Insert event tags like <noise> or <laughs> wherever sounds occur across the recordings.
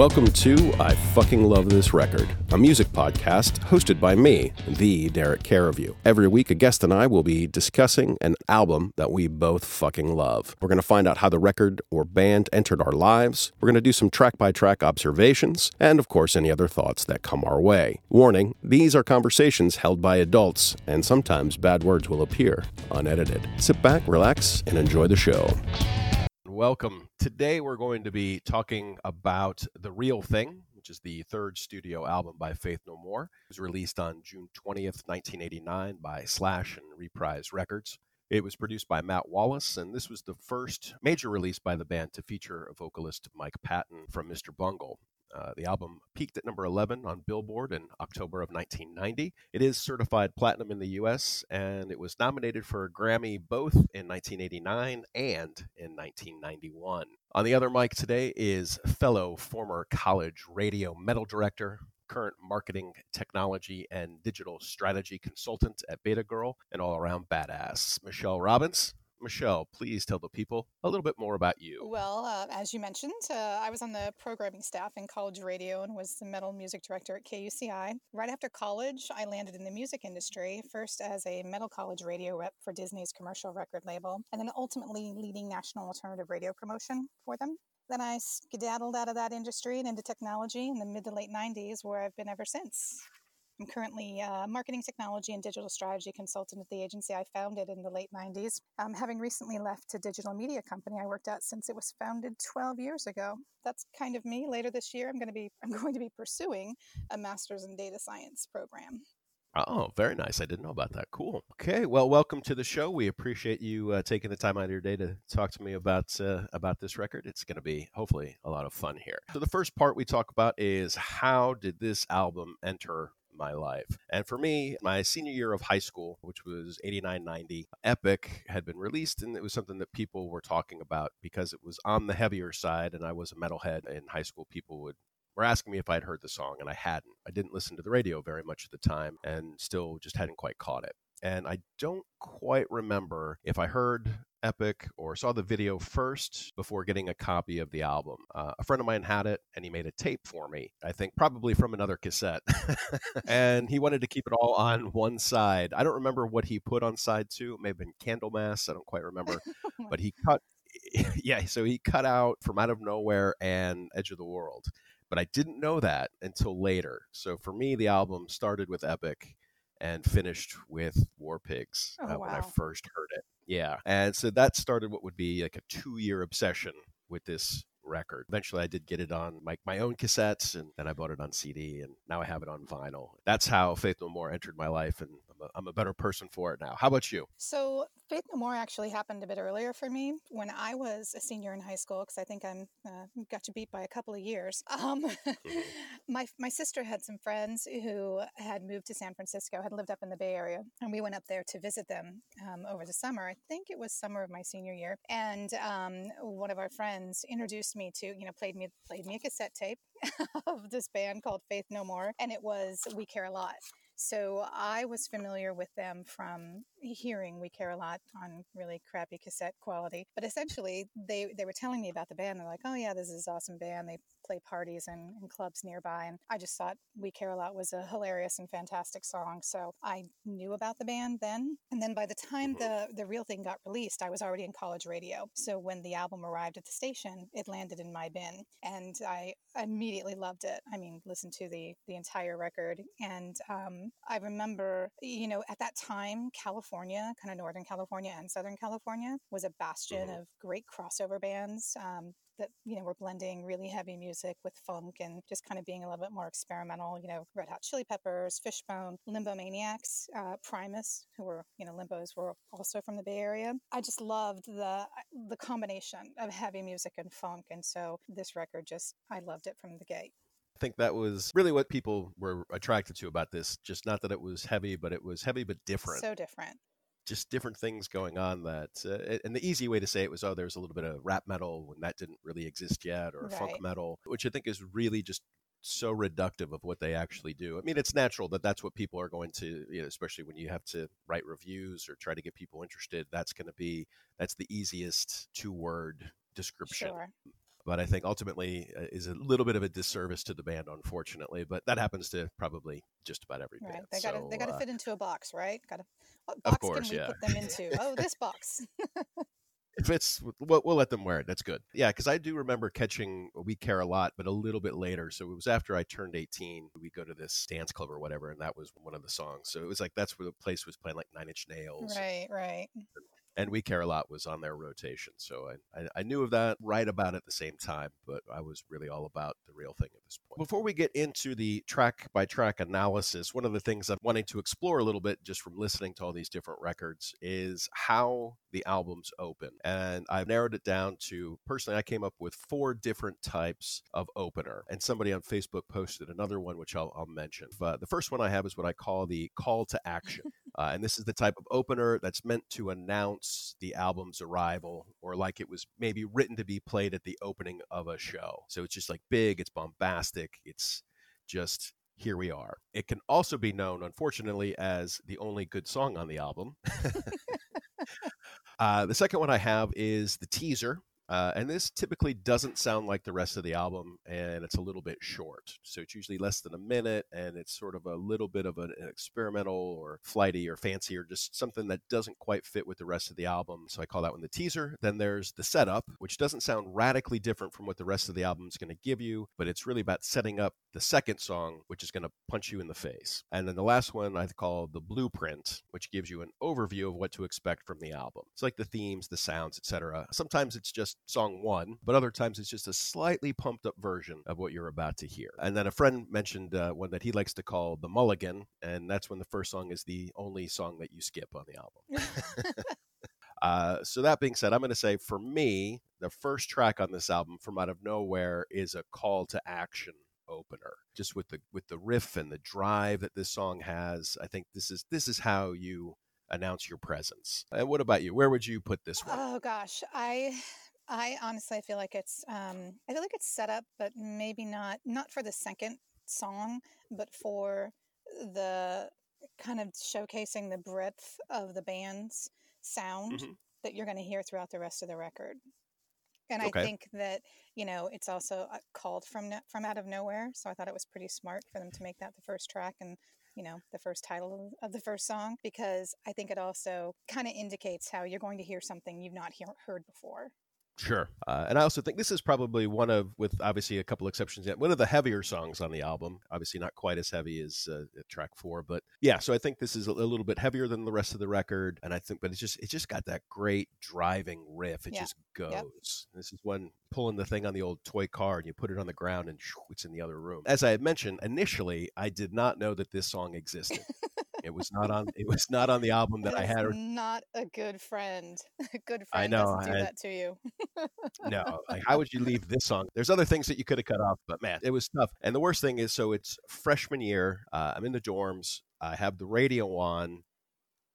Welcome to I Fucking Love This Record, a music podcast hosted by me, the Derek Caraview. Every week, a guest and I will be discussing an album that we both fucking love. We're going to find out how the record or band entered our lives. We're going to do some track by track observations, and of course, any other thoughts that come our way. Warning these are conversations held by adults, and sometimes bad words will appear unedited. Sit back, relax, and enjoy the show. Welcome. Today we're going to be talking about The Real Thing, which is the third studio album by Faith No More. It was released on June 20th, 1989 by Slash and Reprise Records. It was produced by Matt Wallace, and this was the first major release by the band to feature vocalist Mike Patton from Mr. Bungle. Uh, the album peaked at number 11 on Billboard in October of 1990. It is certified platinum in the US, and it was nominated for a Grammy both in 1989 and in 1991. On the other mic today is fellow former college radio metal director, current marketing, technology, and digital strategy consultant at Beta Girl, and all around badass, Michelle Robbins. Michelle, please tell the people a little bit more about you. Well, uh, as you mentioned, uh, I was on the programming staff in college radio and was the metal music director at KUCI. Right after college, I landed in the music industry, first as a metal college radio rep for Disney's commercial record label, and then ultimately leading national alternative radio promotion for them. Then I skedaddled out of that industry and into technology in the mid to late 90s, where I've been ever since. I'm currently a marketing technology and digital strategy consultant at the agency I founded in the late 90s. Um, having recently left a digital media company I worked at since it was founded 12 years ago. That's kind of me. Later this year, I'm going to be I'm <laughs> going to be pursuing a master's in data science program. Oh, very nice. I didn't know about that. Cool. Okay. Well, welcome to the show. We appreciate you uh, taking the time out of your day to talk to me about uh, about this record. It's going to be hopefully a lot of fun here. So the first part we talk about is how did this album enter my life. And for me, my senior year of high school, which was 89 90, Epic had been released, and it was something that people were talking about because it was on the heavier side, and I was a metalhead in high school. People would were asking me if I'd heard the song, and I hadn't. I didn't listen to the radio very much at the time, and still just hadn't quite caught it. And I don't quite remember if I heard Epic or saw the video first before getting a copy of the album. Uh, a friend of mine had it and he made a tape for me, I think probably from another cassette. <laughs> and he wanted to keep it all on one side. I don't remember what he put on side two. It may have been Candlemass. I don't quite remember. <laughs> but he cut, <laughs> yeah, so he cut out From Out of Nowhere and Edge of the World. But I didn't know that until later. So for me, the album started with Epic and finished with War Pigs oh, uh, wow. when I first heard it. Yeah. And so that started what would be like a two year obsession with this record. Eventually, I did get it on my, my own cassettes, and then I bought it on CD, and now I have it on vinyl. That's how Faith No More entered my life, and I'm a, I'm a better person for it now. How about you? So, Faith No More actually happened a bit earlier for me when I was a senior in high school, because I think I'm uh, got you beat by a couple of years. <laughs> Um, Mm-hmm. my my sister had some friends who had moved to San Francisco, had lived up in the Bay Area, and we went up there to visit them um, over the summer. I think it was summer of my senior year, and um, one of our friends introduced me to, you know, played me played me a cassette tape <laughs> of this band called Faith No More, and it was We Care a Lot. So I was familiar with them from hearing We Care a Lot on really crappy cassette quality. But essentially, they, they were telling me about the band. They're like, oh, yeah, this is an awesome band. They play parties and, and clubs nearby. And I just thought We Care a Lot was a hilarious and fantastic song. So I knew about the band then. And then by the time the, the real thing got released, I was already in college radio. So when the album arrived at the station, it landed in my bin. And I immediately loved it. I mean, listened to the, the entire record. And um, I remember, you know, at that time, California, kind of Northern California and Southern California, was a bastion Mhm. of great crossover bands um, that, you know, were blending really heavy music with funk and just kind of being a little bit more experimental. You know, Red Hot Chili Peppers, Fishbone, Limbomaniacs, uh, Primus, who were, you know, Limbos were also from the Bay Area. I just loved the the combination of heavy music and funk. And so this record just, I loved it from the gate. I think that was really what people were attracted to about this. Just not that it was heavy, but it was heavy but different. So different. just different things going on that uh, and the easy way to say it was oh there's a little bit of rap metal when that didn't really exist yet or funk metal which i think is really just so reductive of what they actually do i mean it's natural that that's what people are going to you know, especially when you have to write reviews or try to get people interested that's going to be that's the easiest two word description Sure. But I think ultimately uh, is a little bit of a disservice to the band, unfortunately. But that happens to probably just about every Right. band. They gotta so, they gotta uh, fit into a box, right? Gotta what Of box course, can we yeah. put them into? Oh, this box. if it's we'll, we'll let them wear it that's good yeah because i do remember catching we care a lot but a little bit later so it was after i turned 18 we go to this dance club or whatever and that was one of the songs so it was like that's where the place was playing like nine inch nails right, right. And we care a lot was on their rotation so I, I i knew of that right about at the same time but i was really all about the real thing at this point. Before we get into the track by track analysis one of the things i'm wanting to explore a little bit just from listening to all these different records is how the albums open and i've narrowed it down to personally i came up with four different types of opener and somebody on facebook posted another one which i'll, I'll mention uh, the first one i have is what i call the call to action uh, and this is the type of opener that's meant to announce the album's arrival, or like it was maybe written to be played at the opening of a show. So it's just like big, it's bombastic, it's just here we are. It can also be known, unfortunately, as the only good song on the album. <laughs> uh, the second one I have is the teaser. Uh, and this typically doesn't sound like the rest of the album, and it's a little bit short. So it's usually less than a minute, and it's sort of a little bit of an, an experimental or flighty or fancy or just something that doesn't quite fit with the rest of the album. So I call that one the teaser. Then there's the setup, which doesn't sound radically different from what the rest of the album is going to give you, but it's really about setting up the second song, which is going to punch you in the face. And then the last one I call the blueprint, which gives you an overview of what to expect from the album. It's like the themes, the sounds, etc. Sometimes it's just song one, but other times it's just a slightly pumped up version of what you're about to hear. And then a friend mentioned uh, one that he likes to call the mulligan, and that's when the first song is the only song that you skip on the album. <laughs> <laughs> Uh, so that being said, I'm going to say for me, the first track on this album, "From Out of Nowhere," is a call to action opener. Just with the with the riff and the drive that this song has, I think this is this is how you announce your presence. And what about you? Where would you put this one? Oh gosh, I I honestly I feel like it's um I feel like it's set up, but maybe not not for the second song, but for the kind of showcasing the breadth of the band's sound Mhm. that you're going to hear throughout the rest of the record. And Okay. I think that you know it's also uh, called from from out of nowhere, so I thought it was pretty smart for them to make that the first track and you know the first title of the first song because I think it also kind of indicates how you're going to hear something you've not hear, heard before. Sure. Uh, and I also think this is probably one of, with obviously a couple exceptions yet, one of the heavier songs on the album. Obviously, not quite as heavy as uh, track four, but yeah. So I think this is a, a little bit heavier than the rest of the record, and I think, but it's just it's just got that great driving riff. It Yeah. just goes. This is when pulling the thing on the old toy car and you put it on the ground and shoo, it's in the other room. As I had mentioned initially, I did not know that this song existed. <laughs> it was not on. It was not on the album that I had. not a good friend. <laughs> A good I friend know, doesn't do I- that to you. no, <laughs> like how would you leave this song? There's other things that you could have cut off, but man, it was tough. And the worst thing is, so it's freshman year. Uh, I'm in the dorms. I have the radio on,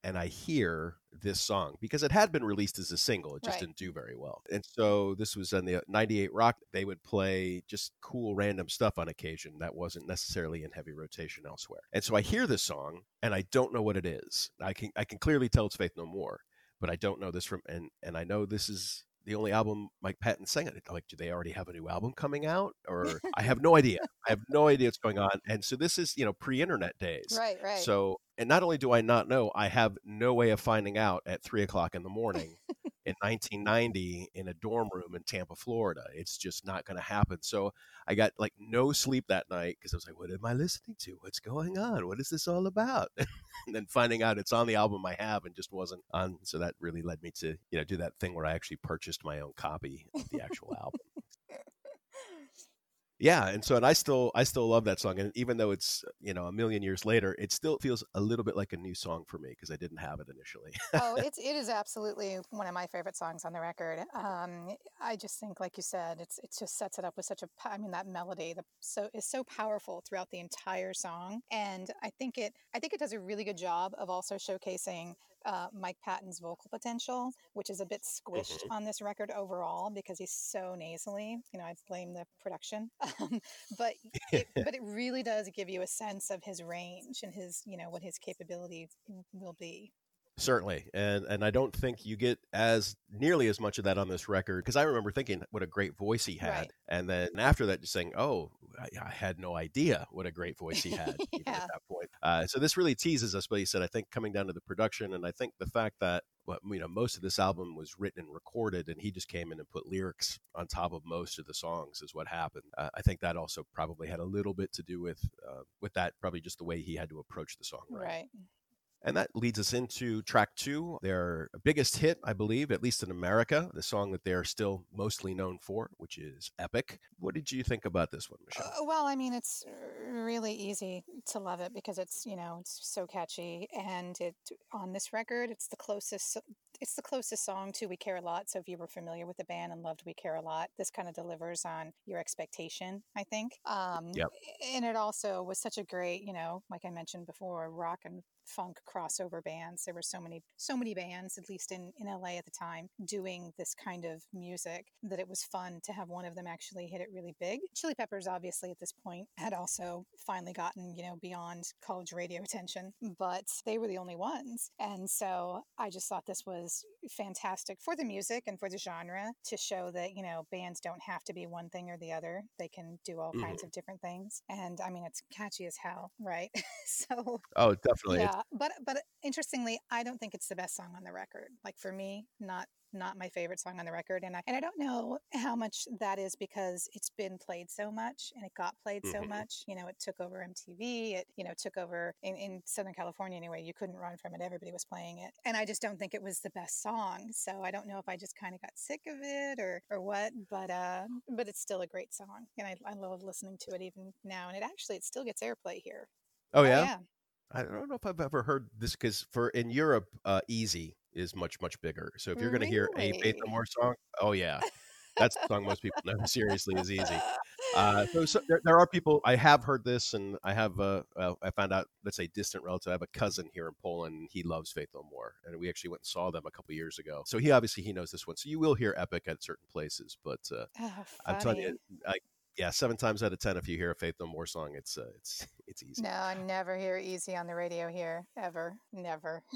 and I hear this song because it had been released as a single. It just Right. didn't do very well. And so this was on the 98 Rock. They would play just cool random stuff on occasion that wasn't necessarily in heavy rotation elsewhere. And so I hear this song and I don't know what it is. I can I can clearly tell it's Faith No More, but I don't know this from and and I know this is the only album Mike Patton sang it. Like, do they already have a new album coming out? Or <laughs> I have no idea. I have no idea what's going on. And so this is, you know, pre-internet days. Right, right. So, and not only do I not know, I have no way of finding out at three o'clock in the morning <laughs> in 1990 in a dorm room in Tampa, Florida. It's just not going to happen. So I got like no sleep that night because I was like, what am I listening to? What's going on? What is this all about? <laughs> and then finding out it's on the album I have and just wasn't on. So that really led me to, you know, do that thing where I actually purchased my own copy of the actual album. Yeah, and so and I still I still love that song, and even though it's you know a million years later, it still feels a little bit like a new song for me because I didn't have it initially. oh, <laughs> it's it is absolutely one of my favorite songs on the record. Um, I just think, like you said, it's it just sets it up with such a i mean, that melody, the so is so powerful throughout the entire song, and I think it I think it does a really good job of also showcasing uh, Mike Patton's vocal potential, which is a bit squished on this record overall because he's so nasally. You know, I blame the production, <laughs> um, but it, <laughs> but it really does give you a sense of his range and his you know what his capability will be. Certainly, and and I don't think you get as nearly as much of that on this record because I remember thinking what a great voice he had, Right. and then after that, just saying, "Oh, I, I had no idea what a great voice he had." <laughs> Yeah. at that point, uh, so this really teases us. But he said, I think coming down to the production, and I think the fact that you know most of this album was written and recorded, and he just came in and put lyrics on top of most of the songs is what happened. Uh, I think that also probably had a little bit to do with uh, with that, probably just the way he had to approach the song. Right. And that leads us into track two, their biggest hit, I believe, at least in America, the song that they are still mostly known for, which is Epic. What did you think about this one, Michelle? Uh, well, I mean, it's really easy to love it because it's you know it's so catchy, and it on this record it's the closest it's the closest song to "We Care a Lot." So if you were familiar with the band and loved "We Care a Lot," this kind of delivers on your expectation, I think. Um, Yep. And it also was such a great, you know, like I mentioned before, rock and funk crossover bands. There were so many, so many bands, at least in, in LA at the time, doing this kind of music that it was fun to have one of them actually hit it really big. Chili Peppers, obviously, at this point, had also finally gotten, you know, beyond college radio <laughs> attention, but they were the only ones. And so I just thought this was fantastic for the music and for the genre to show that, you know, bands don't have to be one thing or the other. They can do all Mhm. kinds of different things. And I mean, it's catchy as hell, right? <laughs> so Oh, definitely. It's- yeah, but but interestingly, I don't think it's the best song on the record. Like for me, not not my favorite song on the record, and I and I don't know how much that is because it's been played so much and it got played so Mhm. much. You know, it took over MTV. It you know took over in in Southern California anyway. You couldn't run from it. Everybody was playing it, and I just don't think it was the best song. So I don't know if I just kind of got sick of it or or what. But uh, but it's still a great song, and I I love listening to it even now. And it actually it still gets airplay here. oh, yeah? I don't know if I've ever heard this because for in Europe, uh, Easy is much, much bigger. So if you're going to hear a Faith No More song, oh, yeah. That's the song most people know <laughs> seriously is Easy. Uh, so, so there, there are people I have heard this, and I have uh, uh, I found out let's say distant relative. I have a cousin here in Poland. And he loves Faith No More, and we actually went and saw them a couple years ago. So he obviously he knows this one. So you will hear Epic at certain places, but uh, Oh, I'm telling you, I, yeah, seven times out of ten, if you hear a Faith No More song, it's uh, it's <laughs> it's easy. No, I never hear Easy on the radio here, ever. Never. <laughs>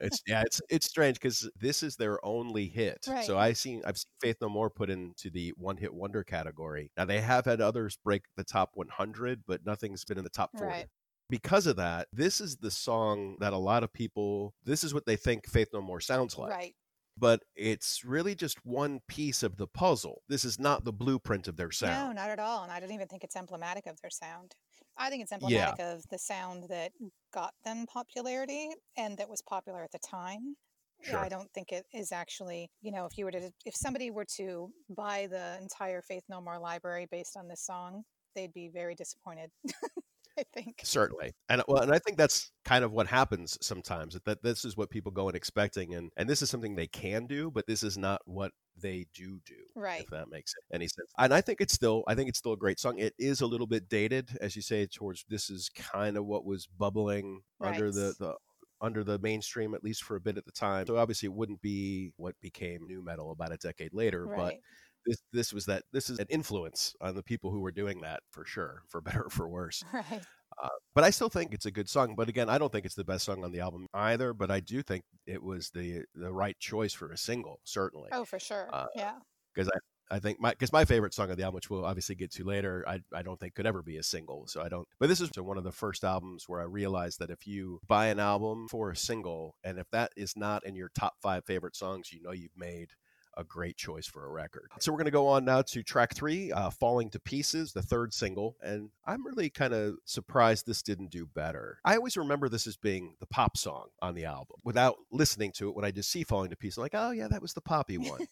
It's yeah, it's it's strange because this is their only hit. Right. So I seen I've seen Faith No More put into the one hit wonder category. Now they have had others break the top 100, but nothing's been in the top 40. Right. Because of that, this is the song that a lot of people. This is what they think Faith No More sounds like. Right. But it's really just one piece of the puzzle. This is not the blueprint of their sound. No, not at all. And I don't even think it's emblematic of their sound. I think it's emblematic of the sound that got them popularity and that was popular at the time. Sure. I don't think it is actually, you know, if you were to, if somebody were to buy the entire Faith No More library based on this song, they'd be very disappointed. <laughs> <laughs> I think. Certainly, and well, and I think that's kind of what happens sometimes. That this is what people go in expecting, and and this is something they can do, but this is not what they do do. Right. If that makes any sense. And I think it's still, I think it's still a great song. It is a little bit dated, as you say, towards this is kind of what was bubbling under the the under the mainstream at least for a bit at the time. So obviously, it wouldn't be what became nu metal about a decade later, but Right. This this was that this is an influence on the people who were doing that for sure, for better or for worse. <laughs> Right. Uh, but I still think it's a good song. But again, I don't think it's the best song on the album either. But I do think it was the the right choice for a single, certainly. Oh, for sure. Uh, yeah. Because I, I think my because my favorite song of the album, which we'll obviously get to later, I, I don't think could ever be a single. So I don't. But this is one of the first albums where I realized that if you buy an album for a single, and if that is not in your top five favorite songs, you know you've made a great choice for a record. So we're going to go on now to track three, uh, Falling to Pieces, the third single. And I'm really kind of surprised this didn't do better. I always remember this as being the pop song on the album. Without listening to it, when I just see Falling to Pieces, I'm like, oh, yeah, that was the poppy <laughs> one.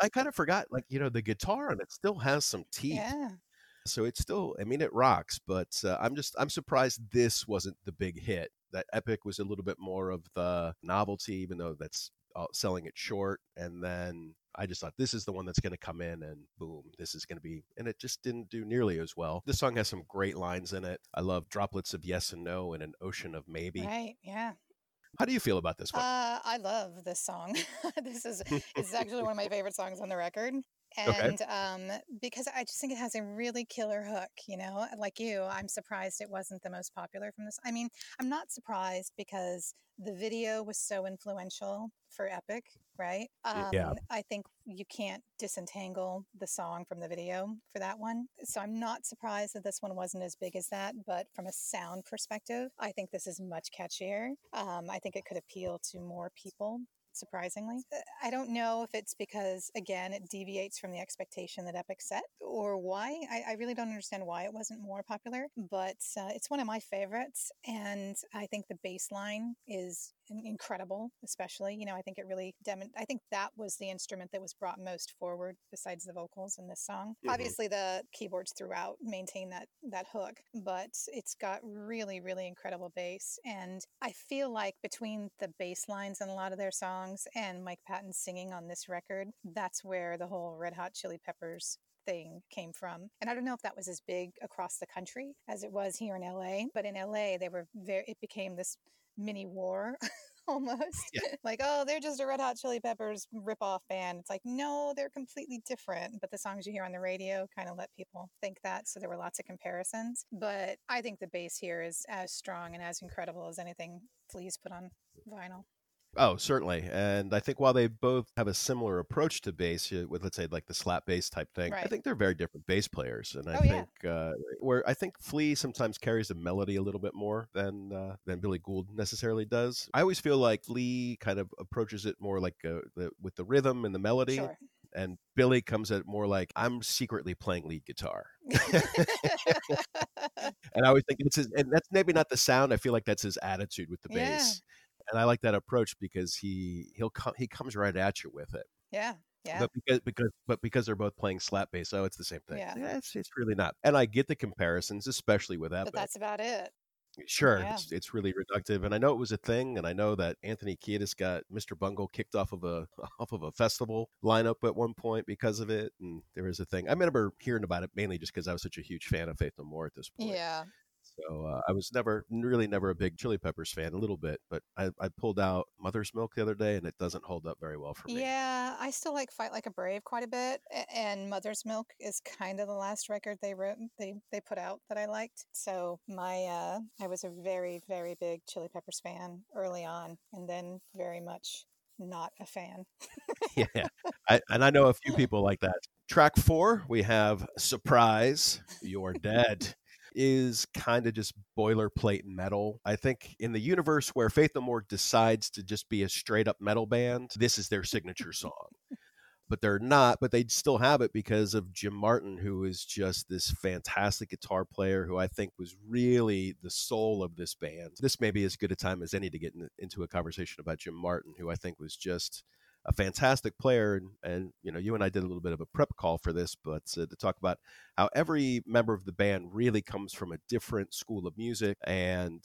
I kind of forgot, like, you know, the guitar on it still has some teeth. Yeah. So it's still, I mean, it rocks, but uh, I'm just, I'm surprised this wasn't the big hit. That Epic was a little bit more of the novelty, even though that's selling it short. And then I just thought this is the one that's going to come in and boom, this is going to be, and it just didn't do nearly as well. This song has some great lines in it. I love droplets of yes and no and an ocean of maybe. Right. Yeah. How do you feel about this one? Uh, I love this song. <laughs> this is <laughs> it's actually one of my favorite songs on the record. And okay. um, because I just think it has a really killer hook, you know, like you, I'm surprised it wasn't the most popular from this. I mean, I'm not surprised because the video was so influential for Epic, right? Um, yeah. I think you can't disentangle the song from the video for that one. So I'm not surprised that this one wasn't as big as that. But from a sound perspective, I think this is much catchier. Um, I think it could appeal to more people surprisingly. Uh, I don't know if it's because, again, it deviates from the expectation that Epic set or why. I, I really don't understand why it wasn't more popular, but uh, it's one of my favorites. And I think the baseline is incredible, especially. You know, I think it really, dem- I think that was the instrument that was brought most forward besides the vocals in this song. Mm-hmm. Obviously, the keyboards throughout maintain that, that hook, but it's got really, really incredible bass. And I feel like between the bass lines in a lot of their songs and Mike Patton singing on this record, that's where the whole Red Hot Chili Peppers thing came from. And I don't know if that was as big across the country as it was here in LA, but in LA they were very it became this mini war <laughs> almost. Yeah. <laughs> like, oh, they're just a Red Hot Chili Peppers ripoff band. It's like, no, they're completely different. But the songs you hear on the radio kind of let people think that. So there were lots of comparisons. But I think the bass here is as strong and as incredible as anything Flea's put on vinyl. Oh, certainly. And I think while they both have a similar approach to bass, with let's say like the slap bass type thing, right. I think they're very different bass players. And I oh, think yeah. uh, where I think Flea sometimes carries the melody a little bit more than uh, than Billy Gould necessarily does. I always feel like Flea kind of approaches it more like uh, the, with the rhythm and the melody. Sure. And Billy comes at more like I'm secretly playing lead guitar, <laughs> <laughs> and I always think it's his, and that's maybe not the sound. I feel like that's his attitude with the yeah. bass and I like that approach because he he'll come he comes right at you with it. Yeah. Yeah. But because because but because they're both playing slap bass, oh, it's the same thing. Yeah. yeah it's it's really not. And I get the comparisons, especially with that. But that's about it. Sure, yeah. it's, it's really reductive, and I know it was a thing, and I know that Anthony Kiedis got Mr. Bungle kicked off of a <laughs> off of a festival lineup at one point because of it, and there was a thing. I remember hearing about it mainly just because I was such a huge fan of Faith No More at this point. Yeah, so uh, I was never, really never a big Chili Peppers fan, a little bit, but I, I, pulled out Mother's Milk the other day and it doesn't hold up very well for me. Yeah, I still like Fight Like a Brave quite a bit. And Mother's Milk is kind of the last record they wrote, they, they put out that I liked. So my, uh, I was a very, very big Chili Peppers fan early on and then very much not a fan. <laughs> yeah. I, and I know a few people like that. Track four, we have Surprise, You're Dead is kind of just boilerplate metal. I think in the universe where Faith No More decides to just be a straight up metal band, this is their signature <laughs> song. but they're not, but they still have it because of Jim Martin, who is just this fantastic guitar player who I think was really the soul of this band. This may be as good a time as any to get in, into a conversation about Jim Martin, who I think was just a fantastic player and, and, you know you and i did a little bit of a prep call for this but uh, to talk about how every member of the band really comes from a different school of music and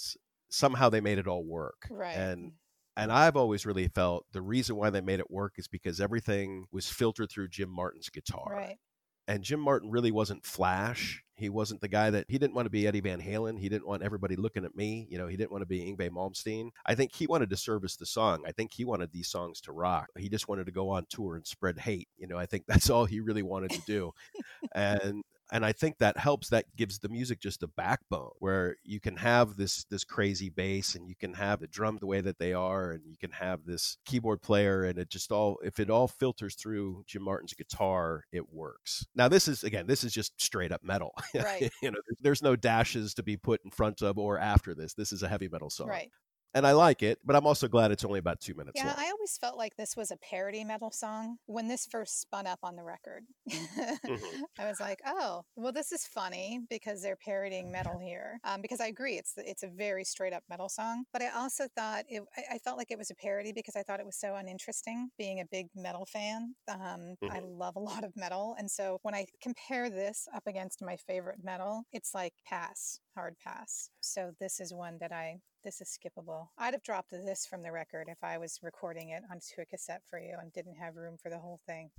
somehow they made it all work. Right. And and I've always really felt the reason why they made it work is because everything was filtered through Jim Martin's guitar. Right and Jim Martin really wasn't flash. He wasn't the guy that he didn't want to be Eddie Van Halen. He didn't want everybody looking at me. You know, he didn't want to be Yngwie Malmsteen. I think he wanted to service the song. I think he wanted these songs to rock. He just wanted to go on tour and spread hate. You know, I think that's all he really wanted to do. <laughs> and and I think that helps. That gives the music just a backbone where you can have this this crazy bass and you can have the drum the way that they are, and you can have this keyboard player, and it just all if it all filters through Jim Martin's guitar, it works. Now this is again, this is just straight up metal. <laughs> Right. you know, there's no dashes to be put in front of or after this. This is a heavy metal song. Right and I like it, but I'm also glad it's only about two minutes yeah, long. I always felt like this was a parody metal song when this first spun up on the record. <laughs> mm-hmm. I was like, oh, well, this is funny because they're parodying metal here. Um, because I agree, it's it's a very straight up metal song. But I also thought it, I, I, felt like it was a parody because I thought it was so uninteresting. Being a big metal fan, um, mm-hmm. I love a lot of metal, and so when I compare this up against my favorite metal, it's like pass, hard pass. So this is one that I this is skippable. I'd have dropped this from the record if I was recording it onto a cassette for you and didn't have room for the whole thing.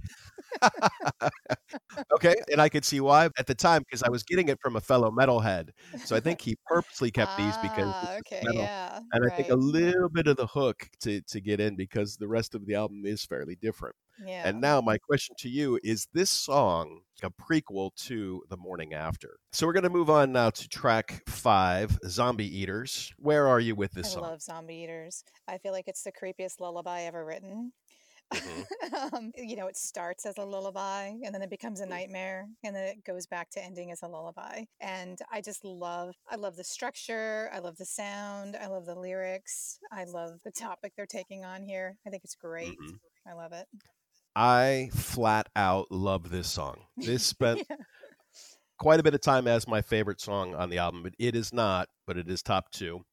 <laughs> okay, and I could see why at the time because I was getting it from a fellow metalhead. So I think he purposely kept these because ah, okay, metal. yeah, and I think a little bit of the hook to to get in because the rest of the album is fairly different. Yeah. And now my question to you is this song a prequel to The Morning After? So we're going to move on now to track 5, Zombie Eaters. Where are you with this I song? I love zombie eaters. I feel like it's the creepiest lullaby ever written. Mhm. <laughs> um, you know, it starts as a lullaby and then it becomes a nightmare and then it goes back to ending as a lullaby. And I just love, I love the structure. I love the sound. I love the lyrics. I love the topic they're taking on here. I think it's great. Mhm. I love it. I flat out love this song. This <laughs> spent Yeah. quite a bit of time as my favorite song on the album, but it is not, but it is top two.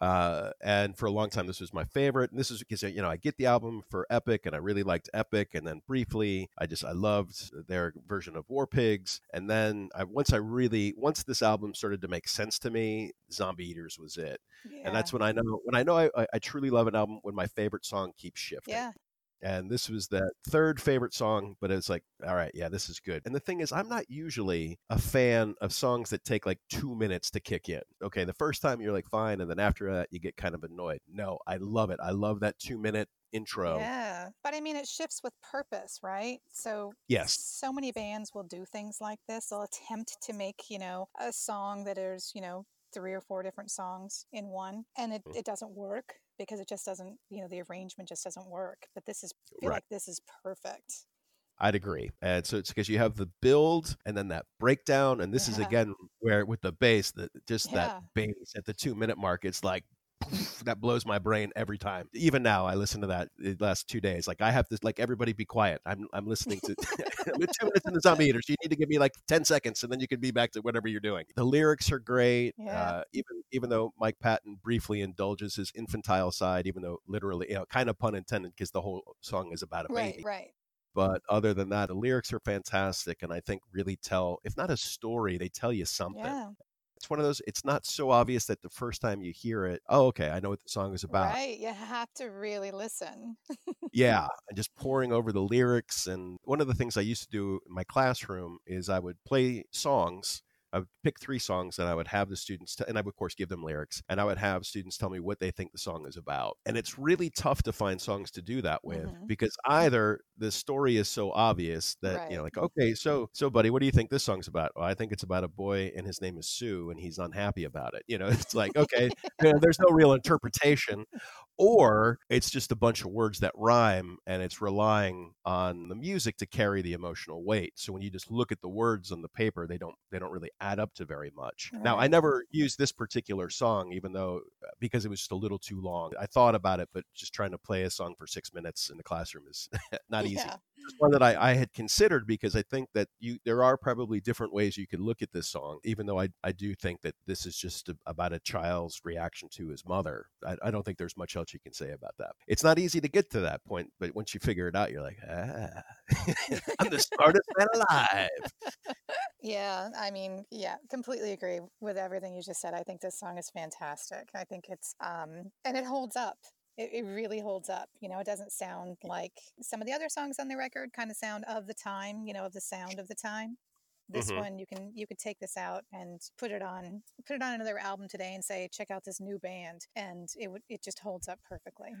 Uh, and for a long time, this was my favorite. And this is because you know I get the album for Epic, and I really liked Epic. And then briefly, I just I loved their version of War Pigs. And then I, once I really once this album started to make sense to me, Zombie Eaters was it. And that's when I know when I know I, I truly love an album when my favorite song keeps shifting Yeah. And this was that third favorite song but it's like all right yeah this is good and the thing is i'm not usually a fan of songs that take like two minutes to kick in okay the first time you're like fine and then after that you get kind of annoyed no i love it i love that two minute intro Yeah. But I mean, it shifts with purpose, right? So, yes so many bands will do things like this. They'll attempt to make, you know, a song that is, you know, three or four different songs in one, and it, Mhm. it doesn't work because it just doesn't, you know, the arrangement just doesn't work. But this is, Right. like this is perfect. i'd agree and so it's because you have the build and then that breakdown and this is again where with the bass that just Yeah. that bass at the two minute mark it's like <laughs> that blows my brain every time. Even now, I listen to that the last two days. Like I have to, like everybody be quiet. I'm I'm listening to. <laughs> I'm two minutes in the Zombie Eaters. You need to give me like ten seconds, and then you can be back to whatever you're doing. The lyrics are great. Yeah. Uh, even even though Mike Patton briefly indulges his infantile side, even though literally, you know, kind of pun intended, because the whole song is about a Right, baby. right. But other than that, the lyrics are fantastic, and I think really tell, if not a story, they tell you something Yeah. It's one of those it's not so obvious that the first time you hear it oh okay i know what the song is about Right. You have to really listen. yeah <laughs> and just pouring over the lyrics and one of the things i used to do in my classroom is i would play songs I would pick three songs and I would have the students, t- and I would, of course, give them lyrics, and I would have students tell me what they think the song is about. And it's really tough to find songs to do that with Mhm. because either the story is so obvious that, you know, like, okay, so, so, buddy, what do you think this song's about? Well, I think it's about a boy and his name is Sue and he's unhappy about it. You know, <laughs> it's like, okay, you know, there's no real interpretation or it's just a bunch of words that rhyme and it's relying on the music to carry the emotional weight. So when you just look at the words on the paper they don't they don't really add up to very much. Now i never used this particular song even though uh, because it was just a little too long. I thought about it but just trying to play a song for six minutes in the classroom is <laughs> not easy It's one that I, I had considered because I think that you there are probably different ways you could look at this song, even though I, I do think that this is just a, about a child's reaction to his mother. I, I don't think there's much else you can say about that. It's not easy to get to that point, but once you figure it out, you're like, ah, <laughs> I'm the smartest man alive. <laughs> Yeah, I mean, yeah, completely agree with everything you just said. I think this song is fantastic. I think it's um and it holds up. It, it really holds up. You know, it doesn't sound like some of the other songs on the record kind of sound of the time, you know, of the sound of the time. This Mhm. one you can you could take this out and put it on put it on another album today and say check out this new band and it would it just holds up perfectly.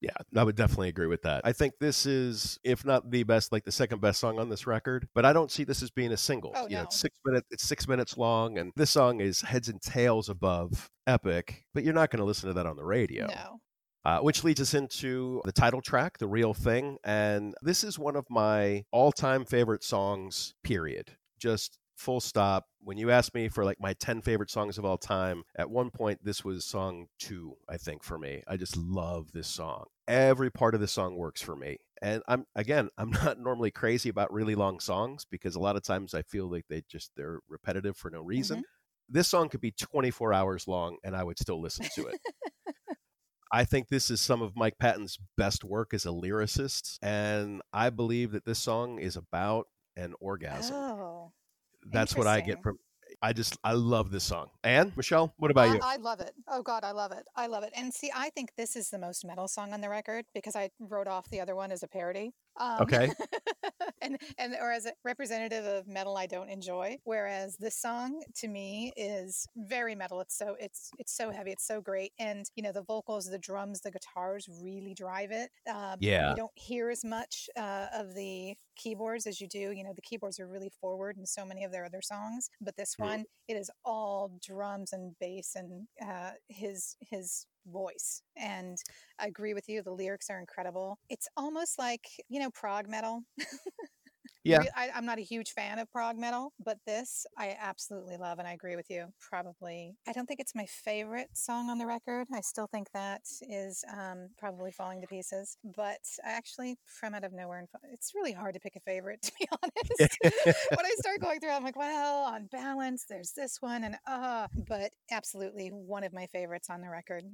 Yeah, I would definitely agree with that. I think this is, if not the best, like the second best song on this record. But I don't see this as being a single. Oh, you know, no. it's six minutes. It's six minutes long, and this song is heads and tails above epic. But you're not going to listen to that on the radio. No. Uh, which leads us into the title track, The Real Thing. And this is one of my all time favorite songs, period. Just full stop. When you asked me for like my 10 favorite songs of all time, at one point, this was song two, I think, for me. I just love this song. Every part of the song works for me. And I'm, again, <laughs> I'm not normally crazy about really long songs because a lot of times I feel like they just, they're repetitive for no reason. This song could be 24 hours long and I would still listen to it. <laughs> I think this is some of Mike Patton's best work as a lyricist, and I believe that this song is about an orgasm. Oh. That's what I get from I just I love this song. And Michelle, what about I, you? I love it. Oh God, I love it. I love it. And see, I think this is the most metal song on the record because I wrote off the other one as a parody. Um, Okay. <laughs> and and or as a representative of metal I don't enjoy. Whereas this song to me is very metal. It's so it's it's so heavy. It's so great. And you know the vocals, the drums, the guitars really drive it. Uh, Yeah. You don't hear as much uh, of the keyboards as you do. You know the keyboards are really forward in so many of their other songs, but this Mhm. one it is all drums and bass and uh, his his voice and I agree with you. The lyrics are incredible. It's almost like, you know, prog metal. <laughs> Yeah. I, I'm not a huge fan of prog metal, but this I absolutely love, and I agree with you. Probably, I don't think it's my favorite song on the record. I still think that is um, probably falling to pieces. But I actually, from out of nowhere, and it's really hard to pick a favorite, <laughs> to be honest. <laughs> when I start going through, I'm like, well, on balance, there's this one, and uh, but absolutely one of my favorites on the record.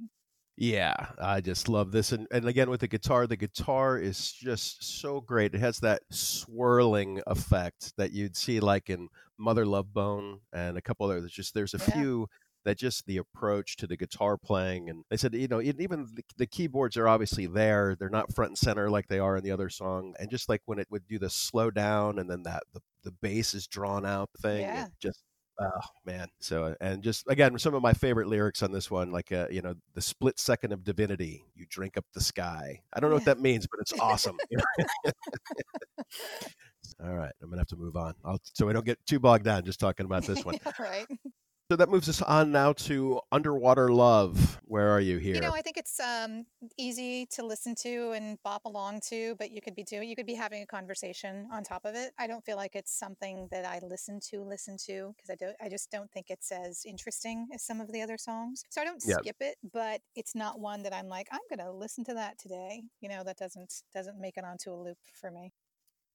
Yeah, I just love this. And, and again, with the guitar, the guitar is just so great. It has that swirling effect that you'd see like in Mother Love Bone and a couple others. Just there's a Yeah. few that just the approach to the guitar playing. And they said, you know, even the, the keyboards are obviously there. They're not front and center like they are in the other song. And just like when it would do the slow down and then that the, the bass is drawn out thing, it Yeah. just Oh man! So and just again, some of my favorite lyrics on this one, like uh, you know, the split second of divinity, you drink up the sky. I don't know what that means, but it's awesome. <laughs> <laughs> All right, I'm gonna have to move on, I'll, so I don't get too bogged down just talking about this one. <laughs> Yeah, right. So that moves us on now to Underwater Love. Where are you here? You know, I think it's um, easy to listen to and bop along to, but you could be doing, you could be having a conversation on top of it. I don't feel like it's something that I listen to, listen to, because I don't, I just don't think it's as interesting as some of the other songs. So I don't Yeah. skip it, but it's not one that I'm like, I'm going to listen to that today. You know, that doesn't doesn't make it onto a loop for me.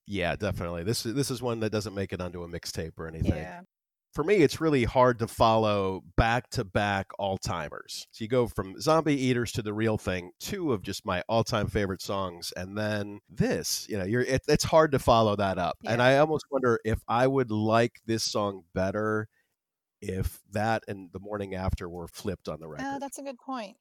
yeah, definitely. This is this is one that doesn't make it onto a mixtape or anything. Yeah, for me, it's really hard to follow back to back all timers. So you go from Zombie Eaters to the Real Thing, two of just my all time favorite songs, and then this. You know, you're it, it's hard to follow that up, and I almost wonder if I would like this song better if that and the morning after were flipped on the uh, record. oh, that's a good point.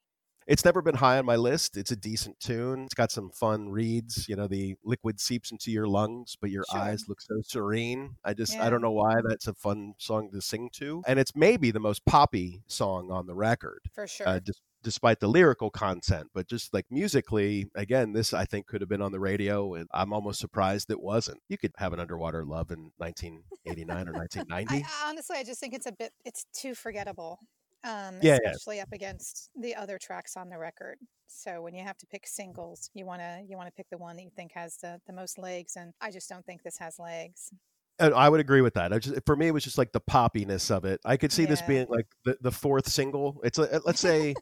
It's never been high on my list. It's a decent tune. It's got some fun reads. You know, the liquid seeps into your lungs, but your Sure. eyes look so serene. I just, I don't know why that's a fun song to sing to. And it's maybe the most poppy song on the record, For sure. uh, dis- despite the lyrical content. But just like musically, again, this I think could have been on the radio, and I'm almost surprised it wasn't. You could have an underwater love in 1989 or 1990. <laughs> I, honestly, I just think it's a bit, it's too forgettable. Um, Yeah, yeah. especially up against the other tracks on the record. So when you have to pick singles, you want to you want to pick the one that you think has the, the most legs, and I just don't think this has legs. And I would agree with that. I just, for me, it was just like the poppiness of it. I could see this being like the, the fourth single. It's a, let's say,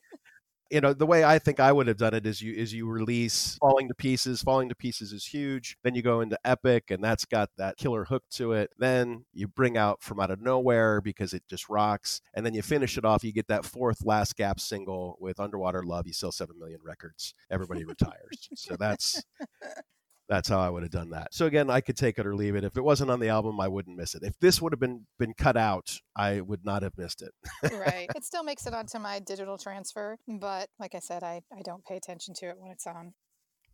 you know, the way I think I would have done it is you is you release Falling to Pieces. Falling to Pieces is huge. Then you go into Epic, and that's got that killer hook to it. Then you bring out From Out of Nowhere because it just rocks, and then you finish it off. You get that fourth last gap single with Underwater Love. You sell seven million records. Everybody retires. so that's <laughs> that's how I would have done that. So again, I could take it or leave it. If it wasn't on the album, I wouldn't miss it. If this would have been been cut out, I would not have missed it. right. It <laughs> still makes it onto my digital transfer, but like I said, I, I don't pay attention to it when it's on.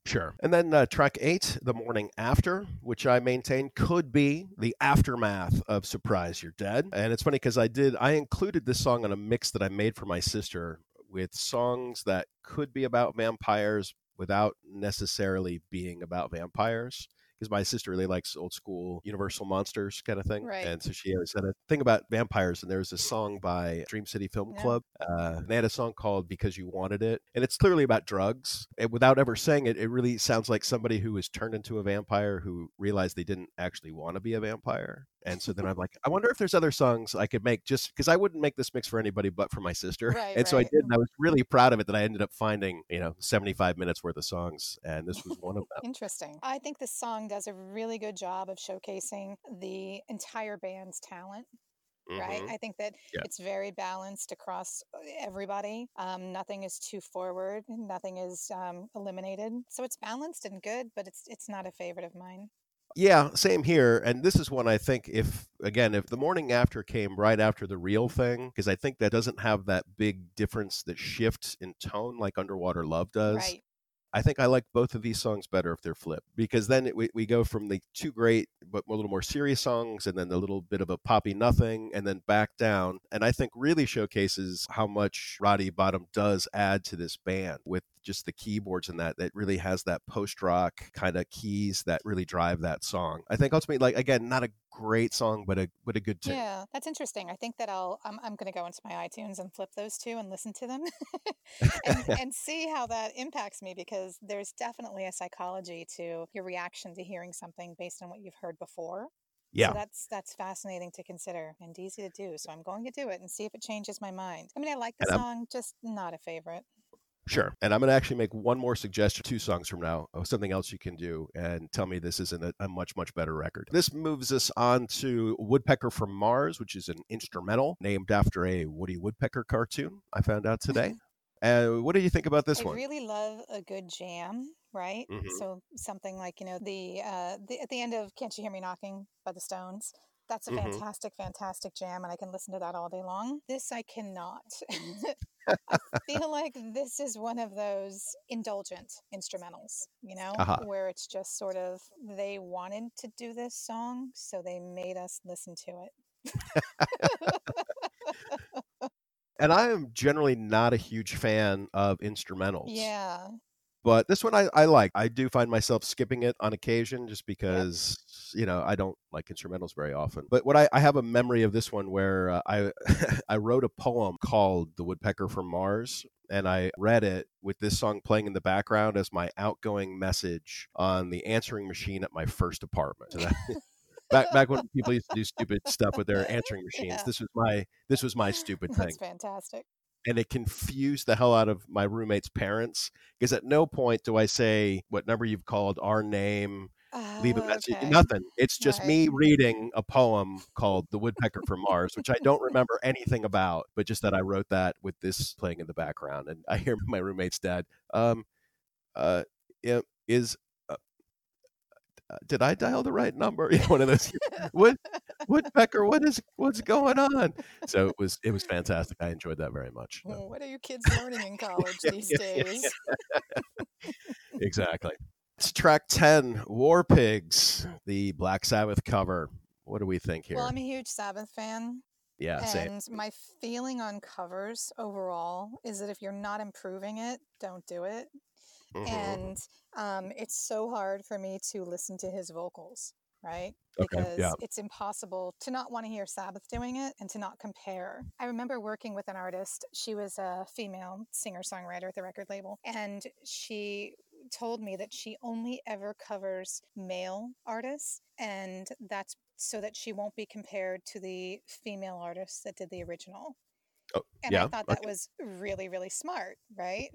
Sure. And then uh, track eight, The Morning After, which I maintain could be the aftermath of Surprise You're Dead. And it's funny because I did, I included this song on a mix that I made for my sister with songs that could be about vampires without necessarily being about vampires. Because my sister really likes old school Universal Monsters kind of thing. Right. And so she always had a thing about vampires. And there was a song by Dream City Film Yeah. Club. Uh, they had a song called Because You Wanted It. And it's clearly about drugs. And without ever saying it, it really sounds like somebody who was turned into a vampire who realized they didn't actually want to be a vampire. And so then I'm like, I wonder if there's other songs I could make just because I wouldn't make this mix for anybody but for my sister. Right, and so I did. And I was really proud of it that I ended up finding, you know, 75 minutes worth of songs. And this was one of them. Interesting. I think this song does a really good job of showcasing the entire band's talent. right? Mhm. I think that Yeah. it's very balanced across uh, everybody. Um, nothing is too forward, nothing is um, eliminated. So it's balanced and good, but it's it's not a favorite of mine. Yeah, same here. And this is one I think if again, if the morning after came right after the real thing, because I think that doesn't have that big difference that shifts in tone like Underwater Love does. Right. I think I like both of these songs better if they're flipped because then it, we, we go from the two great but a little more serious songs and then a little bit of a poppy nothing and then back down. And I think really showcases how much Roddy Bottum does add to this band with just the keyboards and that that really has that post rock kind of keys that really drive that song. I think ultimately, like again, not a great song, but a but a good tune. Yeah, that's interesting. I think that I'll I'm, I'm going to go into my iTunes and flip those two and listen to them <laughs> and, <laughs> and see how that impacts me because there's definitely a psychology to your reaction to hearing something based on what you've heard before. Yeah. So that's that's fascinating to consider and easy to do. So I'm going to do it and see if it changes my mind. I mean, I like the song, just not a favorite. Sure. And I'm going to actually make one more suggestion two songs from now of something else you can do and tell me this isn't a, a much, much better record. This moves us on to Woodpecker from Mars, which is an instrumental named after a Woody Woodpecker cartoon I found out today. <laughs> And what do you think about this I one? I really love a good jam, right? Mhm. So something like you know the uh, the at the end of "Can't You Hear Me Knocking" by the Stones. That's a Mhm. fantastic, fantastic jam, and I can listen to that all day long. This I cannot. <laughs> I feel like this is one of those indulgent instrumentals, you know, Uh-huh. where it's just sort of they wanted to do this song, so they made us listen to it. <laughs> And I am generally not a huge fan of instrumentals. yeah. But this one I, I like. I do find myself skipping it on occasion just because, you know, I don't like instrumentals very often. But what I, I have a memory of this one where uh, I <laughs> I wrote a poem called The Woodpecker from Mars and I read it with this song playing in the background as my outgoing message on the answering machine at my first apartment. <laughs> <laughs> Back back when people used to do stupid stuff with their answering machines. Yeah. This was my this was my stupid thing That's fantastic. And it confused the hell out of my roommate's parents because at no point do I say what number you've called, our name, leave a Oh, message, okay. nothing. It's just Right. me reading a poem called "The Woodpecker from Mars," which I don't remember anything about, but just that I wrote that with this playing in the background, and I hear <laughs> my roommate's dad, um, uh, is. Did I dial the right number? <laughs> You know, One of those. Wood, Woodpecker, what is what's going on? So it was it was fantastic. I enjoyed that very much. So. What are you kids learning in college <laughs> these days? exactly. It's track 10, War Pigs, the Black Sabbath cover. What do we think here? Well, I'm a huge Sabbath fan, yeah, same. and my feeling on covers overall is that if you're not improving it, don't do it. Mhm. And um, it's so hard for me to listen to his vocals, right? Okay, Because yeah. it's impossible to not want to hear Sabbath doing it and to not compare. I remember working with an artist. She was a female singer songwriter at the record label, and she told me that she only ever covers male artists, and that's so that she won't be compared to the female artists that did the original. Oh, And yeah, I thought that okay. was really, really smart, right?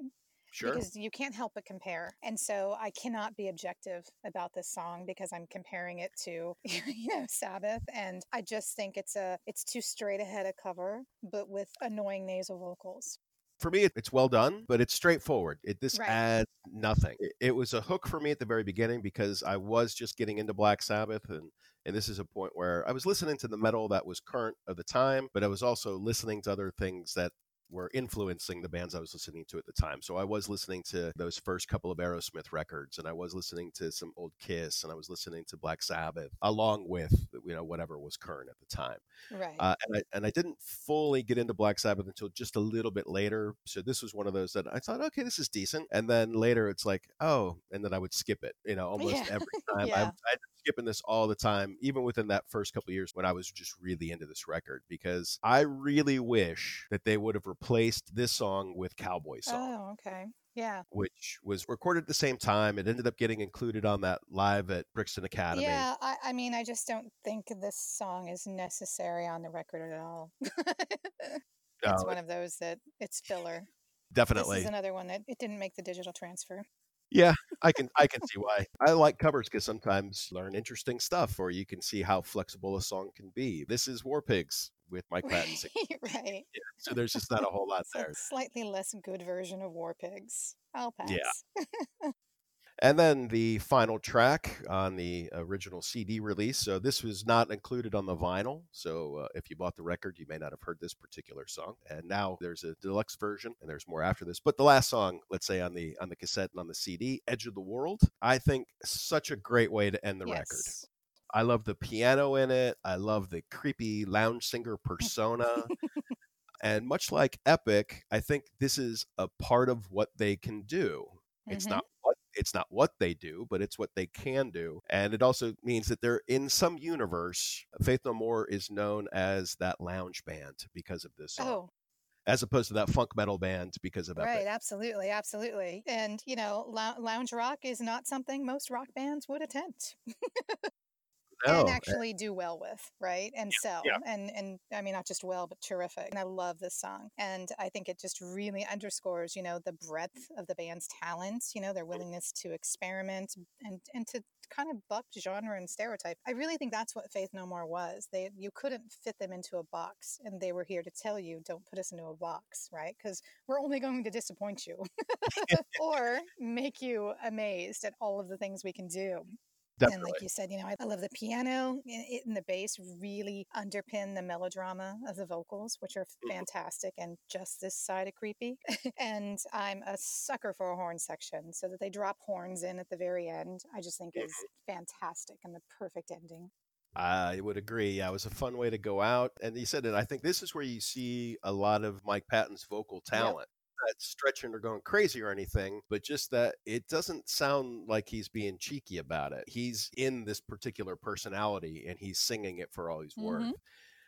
Sure. because you can't help but compare. And so I cannot be objective about this song because I'm comparing it to <laughs> you know Sabbath and I just think it's a it's too straight ahead a cover but with annoying nasal vocals. for me, it's well done, but it's straightforward. It this Right. adds nothing. It, it was a hook for me at the very beginning because I was just getting into Black Sabbath, and and this is a point where I was listening to the metal that was current of the time, but I was also listening to other things that were influencing the bands I was listening to at the time. So I was listening to those first couple of Aerosmith records, and I was listening to some old Kiss, and I was listening to Black Sabbath, along with you know whatever was current at the time. Right. Uh, and I and I didn't fully get into Black Sabbath until just a little bit later. So this was one of those that I thought, okay, this is decent. And then later, it's like, oh, and then I would skip it. You know, <laughs> almost Yeah. every <laughs> time. Yeah. I'm, I'm skipping this all the time, even within that first couple years when I was just really into this record, because I really wish that they would have replaced this song with Cowboy Song oh, okay. Yeah. which was recorded at the same time. It ended up getting included on that live at Brixton Academy. Yeah, I, I mean, I just don't think this song is necessary on the record at all. <laughs> it's No, one of those that it's filler. definitely. This is another one that it didn't make the digital transfer. Yeah, I can I can see why. I like covers because sometimes you learn interesting stuff, or you can see how flexible a song can be. This is War Pigs with Mike Patton <laughs> right. so there's just not a whole lot there. slightly less good version of War Pigs. I'll pass. Yeah. <laughs> And then the final track on the original CD release. So this was not included on the vinyl. So uh, if you bought the record, you may not have heard this particular song. And now there's a deluxe version, and there's more after this. But the last song, let's say on the on the cassette and on the CD, "Edge of the World," I think such a great way to end the yes. record. I love the piano in it. I love the creepy lounge singer persona. <laughs> and much like Epic, I think this is a part of what they can do. It's Mhm. not it's not what they do, but it's what they can do. And it also means that they're in some universe, Faith No More is known as that lounge band because of this song. Oh, As opposed to that funk metal band because of Epic. right. Absolutely. Absolutely. And, you know, lou- lounge rock is not something most rock bands would attempt <laughs> No, and eh actually do well with, right? And sell. yeah. And, and I mean, not just well, but terrific. And I love this song. And I think it just really underscores, you know, the breadth of the band's talents, you know, their willingness to experiment and, and to kind of buck genre and stereotype. I really think that's what Faith No More was. They you couldn't fit them into a box, and they were here to tell you, don't put us into a box, right? Because we're only going to disappoint you, <laughs> <laughs> or make you amazed at all of the things we can do. And like you said, you know, I, I love the piano and, it, and the bass really underpin the melodrama of the vocals, which are Mhm. fantastic and just this side of creepy. <laughs> and I'm a sucker for a horn section, so that they drop horns in at the very end, I just think is fantastic and the perfect ending. I would agree. Yeah, it was a fun way to go out. And you said it. I think this is where you see a lot of Mike Patton's vocal talent. Not stretching or going crazy or anything, but just that it doesn't sound like he's being cheeky about it. He's in this particular personality and he's singing it for all he's worth. Mhm.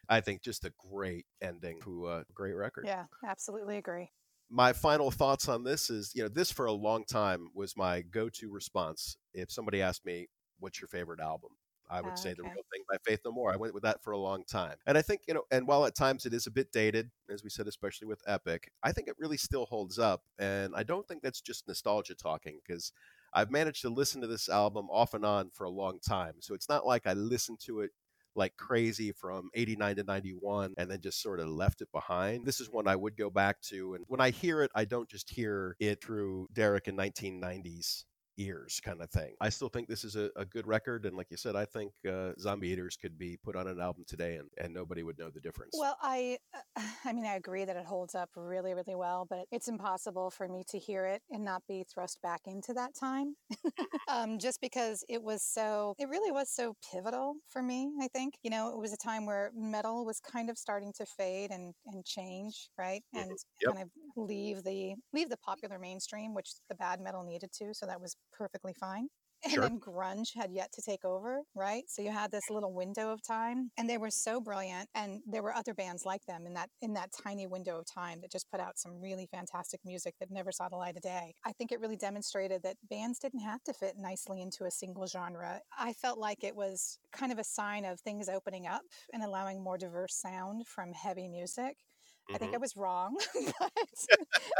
I think just a great ending to a great record. Yeah, absolutely agree. my final thoughts on this is you know this for a long time was my go-to response if somebody asked me what's your favorite album i would Ah, say the real thing by faith no more i went with that for a long time and i think you know and while at times it is a bit dated as we said especially with epic i think it really still holds up and i don't think that's just nostalgia talking because i've managed to listen to this album off and on for a long time so it's not like i listened to it like crazy from 89 to 91 and then just sort of left it behind. This is one I would go back to. And when I hear it, I don't just hear it through Derek in 1990s ears kind of thing. I still think this is a, a good record. And like you said, I think uh, Zombie Eaters could be put on an album today and, and nobody would know the difference. Well, I, uh, <sighs> I mean, I agree that it holds up really, really well, but it's impossible for me to hear it and not be thrust back into that time. <laughs> um, just because it was so, it really was so pivotal for me. I think, you know, it was a time where metal was kind of starting to fade and and change, right, Mhm. and Yep. kind of leave the leave the popular mainstream, which the bad metal needed to. So that was perfectly fine. <laughs> And Sure. then grunge had yet to take over, right? So you had this little window of time, and they were so brilliant. And there were other bands like them in that in that tiny window of time that just put out some really fantastic music that never saw the light of day. I think it really demonstrated that bands didn't have to fit nicely into a single genre. I felt like it was kind of a sign of things opening up and allowing more diverse sound from heavy music. I think. I mm-hmm. was wrong, <laughs> but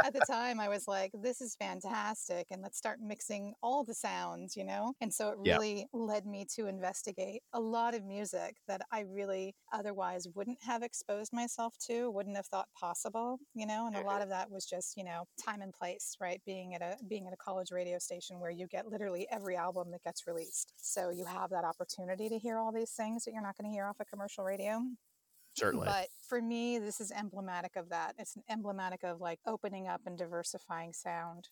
at the time I was like, this is fantastic. And let's start mixing all the sounds, you know? And so it Yeah. really led me to investigate a lot of music that I really otherwise wouldn't have exposed myself to, wouldn't have thought possible, you know? And a lot mm-hmm. of that was just, you know, time and place, right? Being at a being at a college radio station where you get literally every album that gets released. So you have that opportunity to hear all these things that you're not going to hear off a commercial radio. Certainly. But for me, this is emblematic of that. It's emblematic of like opening up and diversifying sound.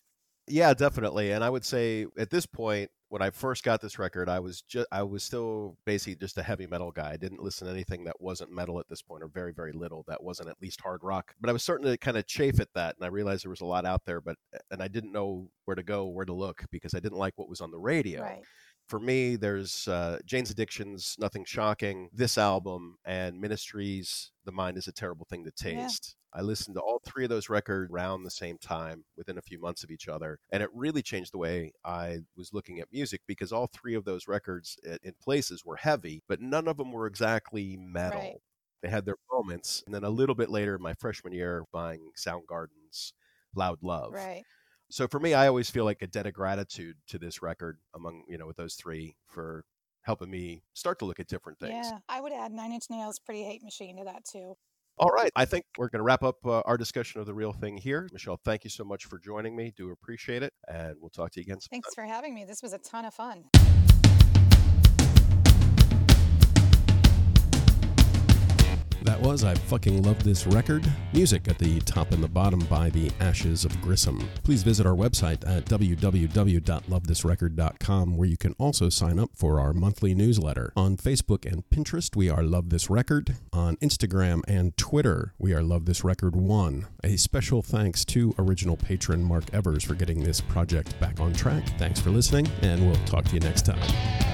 Yeah, definitely. And I would say at this point, when I first got this record, I was just I was still basically just a heavy metal guy. I didn't listen to anything that wasn't metal at this point, or very, very little that wasn't at least hard rock. But I was starting to kind of chafe at that, and I realized there was a lot out there, but and I didn't know where to go, where to look, because I didn't like what was on the radio Right. For me, there's uh, Jane's Addiction's, Nothing Shocking, this album, and Ministry's, The Mind is a Terrible Thing to Yeah. Taste. I listened to all three of those records around the same time within a few months of each other. And it really changed the way I was looking at music because all three of those records in places were heavy, but none of them were exactly metal. Right. They had their moments. And then a little bit later, my freshman year, buying Soundgarden's Loud Love Right. So for me i always feel like a debt of gratitude to this record among you know with those three for helping me start to look at different things Yeah. I would add Nine Inch Nails Pretty Hate Machine to that too. All right. I think we're going to wrap up uh, our discussion of the real thing here. Michelle, thank you so much for joining me. Do appreciate it. And we'll talk to you again. Sometime. Thanks for having me. This was a ton of fun. That was I Fucking Love This Record. Music at the top and the bottom by The Ashes of Grissom. Please visit our website at www.lovethisrecord.com where you can also sign up for our monthly newsletter. On Facebook and Pinterest, we are Love This Record. On Instagram and Twitter, we are Love This Record 1. A special thanks to original patron Mark Evers for getting this project back on track. Thanks for listening, and we'll talk to you next time.